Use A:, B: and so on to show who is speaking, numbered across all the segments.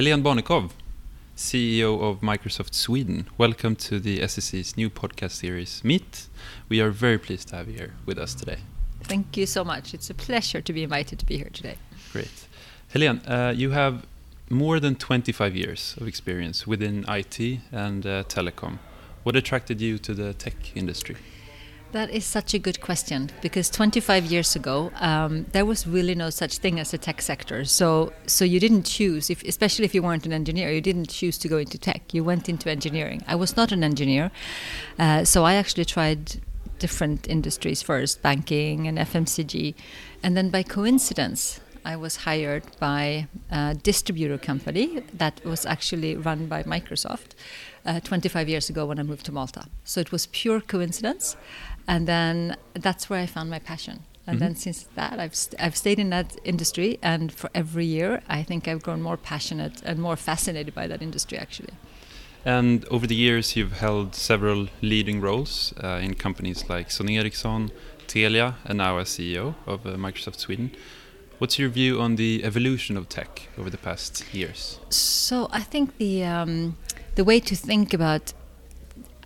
A: Helene Barnekow, CEO of Microsoft Sweden. Welcome to the SEC's new podcast series, Meet. We are very pleased to have you here with us today.
B: Thank you so much. It's a pleasure to be invited to be here today.
A: Great. Helene, uh, you have more than 25 years of experience within IT and uh, telecom. What attracted you to the tech industry?
B: That is such a good question because 25 years ago um, there was really no such thing as a tech sector. So so you didn't choose, if, especially if you weren't an engineer, you didn't choose to go into tech. You went into engineering. I was not an engineer, uh, so I actually tried different industries first, banking and FMCG, and then by coincidence. I was hired by a distributor company that was actually run by Microsoft uh, 25 years ago when I moved to Malta. So it was pure coincidence and then that's where I found my passion. And mm-hmm. then since that, I've st- I've stayed in that industry, and for every year, I think I've grown more passionate and more fascinated by that industry actually.
A: And over the years, you've held several leading roles uh, in companies like Sony Ericsson, Telia, and now as CEO of uh, Microsoft Sweden. What's your view on the evolution of tech over the past years?
B: So I think the um, the way to think about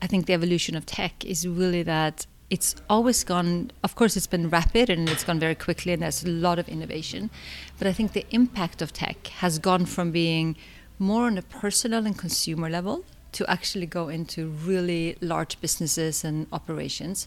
B: I think the evolution of tech is really that it's always gone of course it's been rapid and it's gone very quickly and there's a lot of innovation but i think the impact of tech has gone from being more on a personal and consumer level to actually go into really large businesses and operations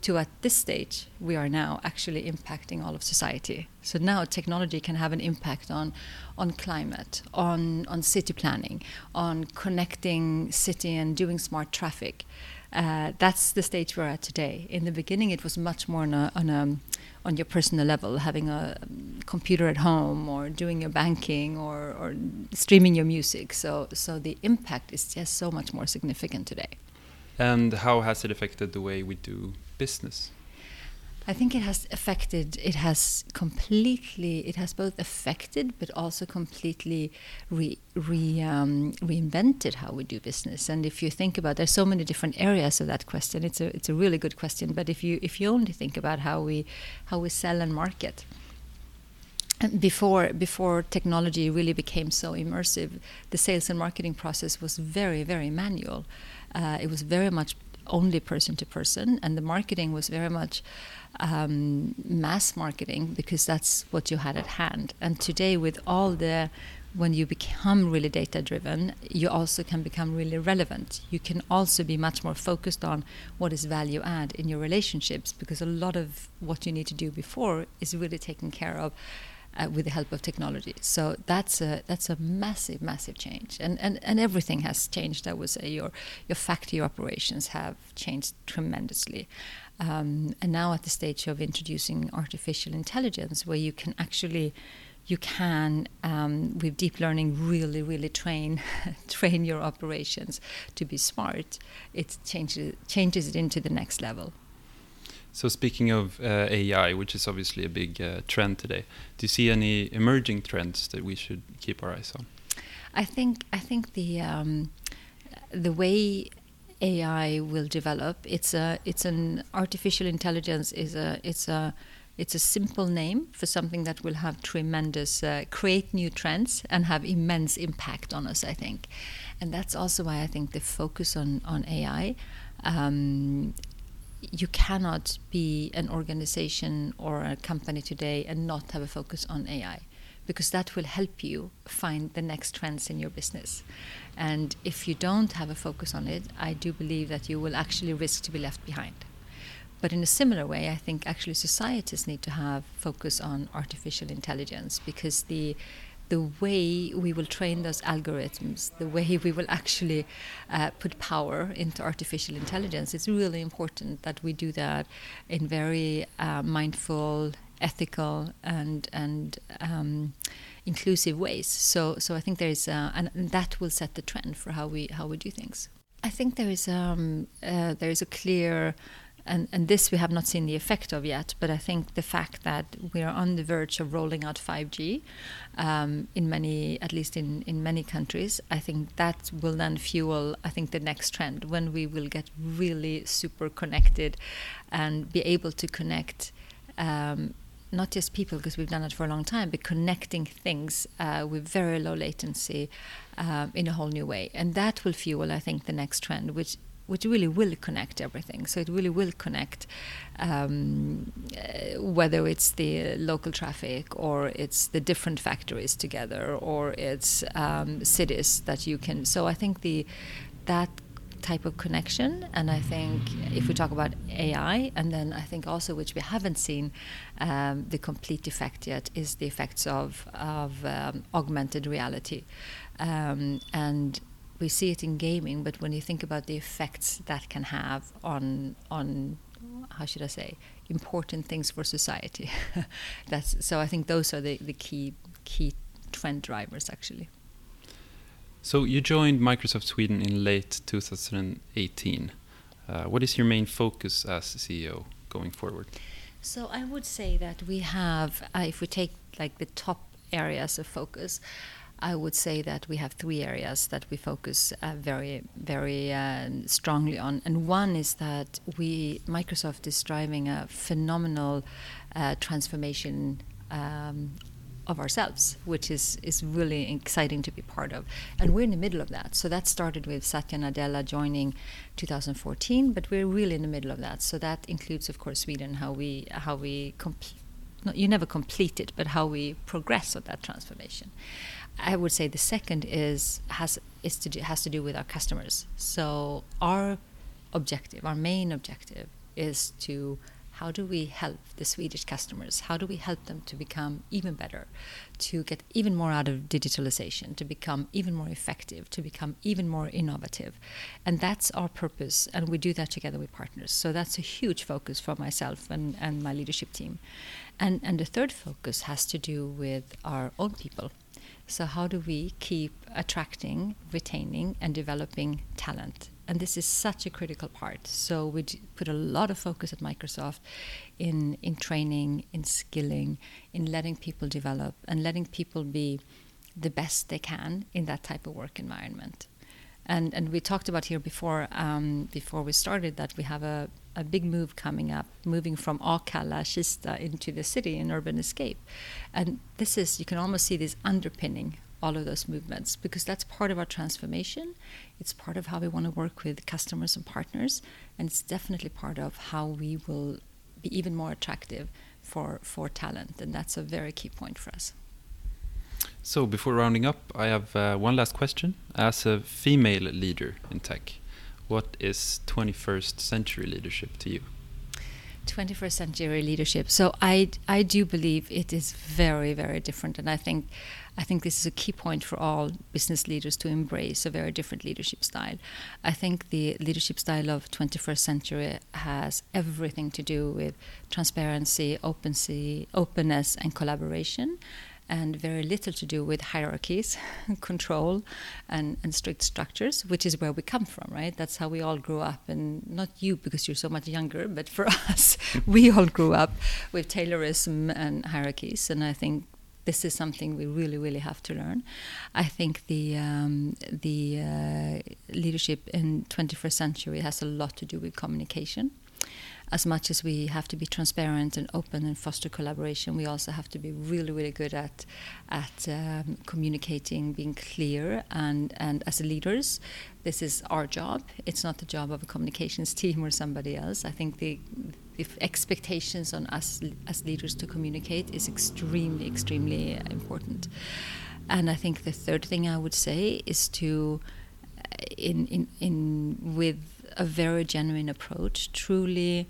B: to at this stage we are now actually impacting all of society. So now technology can have an impact on on climate on on city planning on connecting city and doing smart traffic uh, that's the stage we're at today. In the beginning, it was much more on a, on, a, on your personal level, having a computer at home or doing your banking or, or streaming your music. So, so the impact is just so much more significant today.
A: And how has it affected the way we do business?
B: I think it has affected, it has completely, it has both affected but also completely re, re, um, reinvented how we do business. And if you think about, there's so many different areas of that question. It's a, it's a really good question. But if you, if you only think about how we, how we sell and market, before before technology really became so immersive, the sales and marketing process was very very manual. Uh, it was very much only person to person, and the marketing was very much um, mass marketing because that's what you had at hand. And today, with all the when you become really data driven, you also can become really relevant. You can also be much more focused on what is value add in your relationships because a lot of what you need to do before is really taken care of uh, with the help of technology. So that's a that's a massive, massive change, and and and everything has changed. I would say your your factory operations have changed tremendously. Um, and now at the stage of introducing artificial intelligence, where you can actually you can um, with deep learning really really train train your operations to be smart it changes changes it into the next level
A: so speaking of uh, AI, which is obviously a big uh, trend today, do you see any emerging trends that we should keep our eyes on?
B: I think I think the um, the way AI will develop it's a it's an artificial intelligence is a it's a it's a simple name for something that will have tremendous uh, create new trends and have immense impact on us i think and that's also why i think the focus on on ai um, you cannot be an organization or a company today and not have a focus on AI because that will help you find the next trends in your business. And if you don't have a focus on it, I do believe that you will actually risk to be left behind. But in a similar way, I think actually societies need to have focus on artificial intelligence because the the way we will train those algorithms, the way we will actually uh, put power into artificial intelligence, it's really important that we do that in very uh, mindful, ethical, and and um, inclusive ways. So so I think there is, uh, and that will set the trend for how we how we do things. I think there is um, uh, there is a clear and, and this we have not seen the effect of yet, but I think the fact that we are on the verge of rolling out 5G um, in many, at least in, in many countries, I think that will then fuel, I think, the next trend when we will get really super connected and be able to connect um, not just people because we've done it for a long time, but connecting things uh, with very low latency um, in a whole new way, and that will fuel, I think, the next trend, which which really will connect everything. So it really will connect um, uh, whether it's the local traffic or it's the different factories together or it's um, cities that you can. So I think the that type of connection. And I think if we talk about AI, and then I think also which we haven't seen um, the complete effect yet is the effects of of um, augmented reality, um, and we see it in gaming. But when you think about the effects that can have on on how should I say important things for society, that's so. I think those are the the key key trend drivers actually.
A: So you joined Microsoft Sweden in late 2018. Uh, what is your main focus as CEO going forward?
B: So I would say that we have, uh, if we take like the top areas of focus, I would say that we have three areas that we focus uh, very, very uh, strongly on, and one is that we Microsoft is driving a phenomenal uh, transformation um, of ourselves, which is, is really exciting to be part of. And we're in the middle of that. So that started with Satya Nadella joining 2014, but we're really in the middle of that. So that includes, of course, Sweden, how we how we complete. You never complete it, but how we progress on that transformation. I would say the second is has is to do, has to do with our customers. So our objective, our main objective, is to how do we help the Swedish customers? How do we help them to become even better, to get even more out of digitalization, to become even more effective, to become even more innovative? And that's our purpose, and we do that together with partners. So that's a huge focus for myself and, and my leadership team. And, and the third focus has to do with our own people. So, how do we keep attracting, retaining, and developing talent and this is such a critical part. So we put a lot of focus at Microsoft in in training, in skilling, in letting people develop, and letting people be the best they can in that type of work environment. And and we talked about here before um, before we started that we have a a big move coming up, moving from Akalla, Kista into the city in Urban Escape. And this is, you can almost see this underpinning all of those movements because that's part of our transformation. It's part of how we want to work with customers and partners, and it's definitely part of how we will be even more attractive for, for talent, and that's a very key point for us.
A: So, before rounding up, I have uh, one last question. As a female leader in tech, what is 21st century leadership to you?
B: 21st century leadership. So I I do believe it is very very different, and I think I think this is a key point for all business leaders to embrace a very different leadership style. I think the leadership style of 21st century has everything to do with transparency, openness, and collaboration and very little to do with hierarchies, control, and, and strict structures, which is where we come from, right? That's how we all grew up. And not you, because you're so much younger, but for us, we all grew up with Taylorism and hierarchies. And I think this is something we really, really have to learn. I think the um, the uh, leadership in 21st century has a lot to do with communication as much as we have to be transparent and open and foster collaboration, we also have to be really, really good at at um, communicating, being clear, and and as leaders, this is our job. It's not the job of a communications team or somebody else. I think the if expectations on us as leaders to communicate is extremely, extremely important. And I think the third thing I would say is to, in in in with a very genuine approach, truly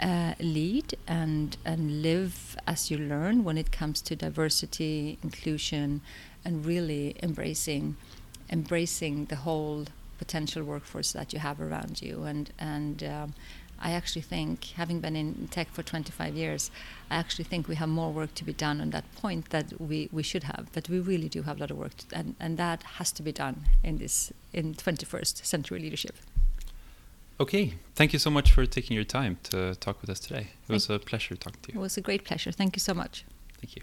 B: uh, lead and and live as you learn when it comes to diversity, inclusion, and really embracing embracing the whole potential workforce that you have around you. And and um, I actually think, having been in tech for 25 years, I actually think we have more work to be done on that point that we, we should have. But we really do have a lot of work, to, and and that has to be done in this in 21st century leadership.
A: Okay, thank you so much for taking your time to talk with us today. It was a pleasure talking to you.
B: It was a great pleasure. Thank you so much.
A: Thank you.